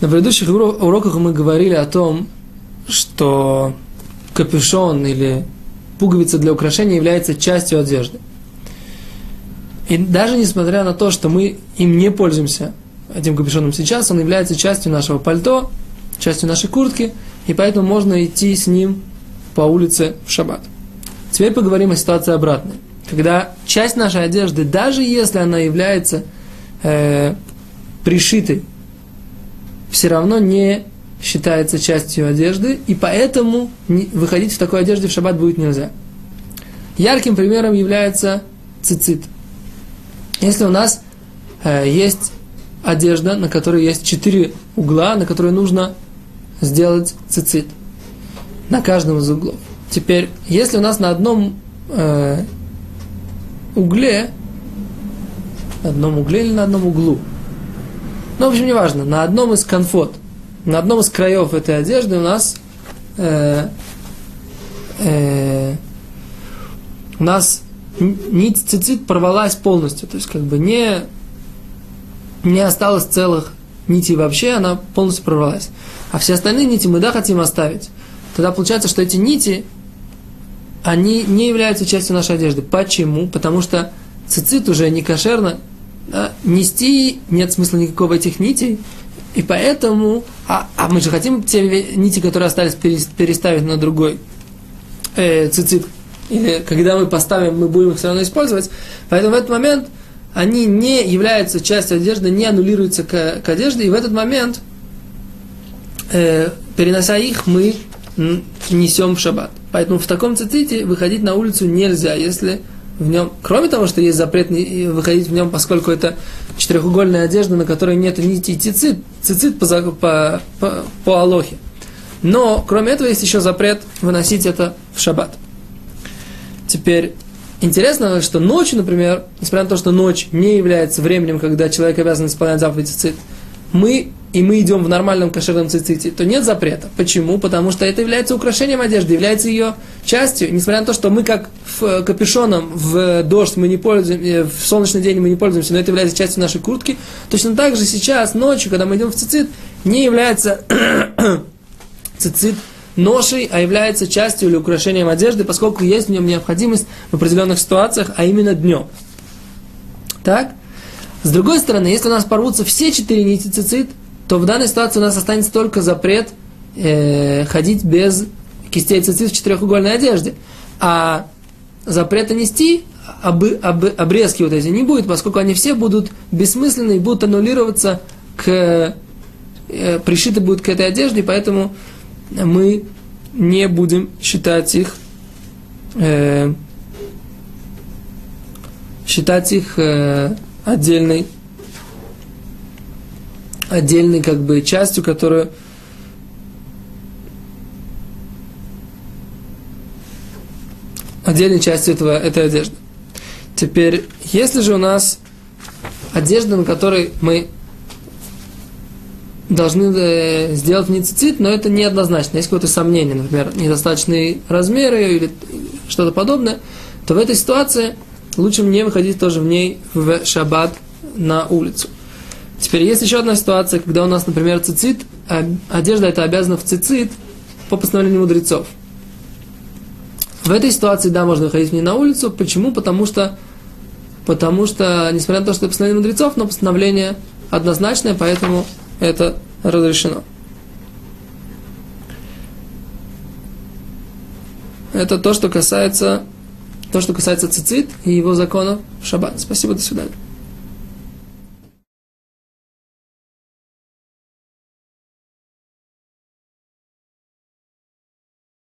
На предыдущих уроках мы говорили о том, что капюшон или пуговица для украшения является частью одежды. И даже несмотря на то, что мы им не пользуемся, этим капюшоном сейчас, он является частью нашего пальто, частью нашей куртки, и поэтому можно идти с ним по улице в шаббат. Теперь поговорим о ситуации обратной. Когда часть нашей одежды, даже если она является э, пришитой, все равно не считается частью одежды, и поэтому выходить в такой одежде в шаббат будет нельзя. Ярким примером является цицит. Если у нас э, есть одежда, на которой есть четыре угла, на которые нужно сделать цицит. На каждом из углов. Теперь, если у нас на одном э, угле, на одном угле или на одном углу, ну, в общем, неважно, на одном из конфот, на одном из краев этой одежды у нас э, э, у нас нить цицит порвалась полностью, то есть как бы не, не осталось целых нитей вообще, она полностью порвалась. А все остальные нити мы да хотим оставить. Тогда получается, что эти нити, они не являются частью нашей одежды. Почему? Потому что цицит уже не кошерно, да, нести нет смысла никакого этих нитей, и поэтому, а, а мы же хотим те нити, которые остались, переставить на другой э, цицит, или когда мы поставим, мы будем их все равно использовать. Поэтому в этот момент они не являются частью одежды, не аннулируются к, к одежде, и в этот момент, э, перенося их, мы несем в шаббат. Поэтому в таком циците выходить на улицу нельзя, если в нем, кроме того, что есть запрет выходить в нем, поскольку это четырехугольная одежда, на которой нет нити цицит, цицит по, по, по, по Алохе. Но, кроме этого, есть еще запрет выносить это в шаббат. Теперь, интересно, что ночью, например, несмотря на то, что ночь не является временем, когда человек обязан исполнять заповедь цицит, мы и мы идем в нормальном кошерном циците, то нет запрета. Почему? Потому что это является украшением одежды, является ее частью. Несмотря на то, что мы как в э, капюшоном в дождь мы не пользуемся, э, в солнечный день мы не пользуемся, но это является частью нашей куртки, точно так же сейчас, ночью, когда мы идем в цицит, не является цицит ношей, а является частью или украшением одежды, поскольку есть в нем необходимость в определенных ситуациях, а именно днем. Так? С другой стороны, если у нас порвутся все четыре нити цицит, то в данной ситуации у нас останется только запрет э, ходить без кистей цицит в четырехугольной одежде. А запрета нести об, об, обрезки вот эти не будет, поскольку они все будут бессмысленны и будут аннулироваться к э, пришиты будут к этой одежде, поэтому мы не будем считать их э, считать их э, отдельной отдельной как бы частью, которую отдельной частью этого, этой одежды. Теперь, если же у нас одежда, на которой мы должны э, сделать ницицит, но это неоднозначно. Есть какое-то сомнение, например, недостаточные размеры или что-то подобное, то в этой ситуации лучше мне выходить тоже в ней в шаббат на улицу. Теперь есть еще одна ситуация, когда у нас, например, цицит, а одежда это обязана в цицит по постановлению мудрецов. В этой ситуации, да, можно выходить не на улицу. Почему? Потому что, потому что, несмотря на то, что это постановление мудрецов, но постановление однозначное, поэтому это разрешено. Это то, что касается, то, что касается цицит и его закона в шаббат. Спасибо, до свидания.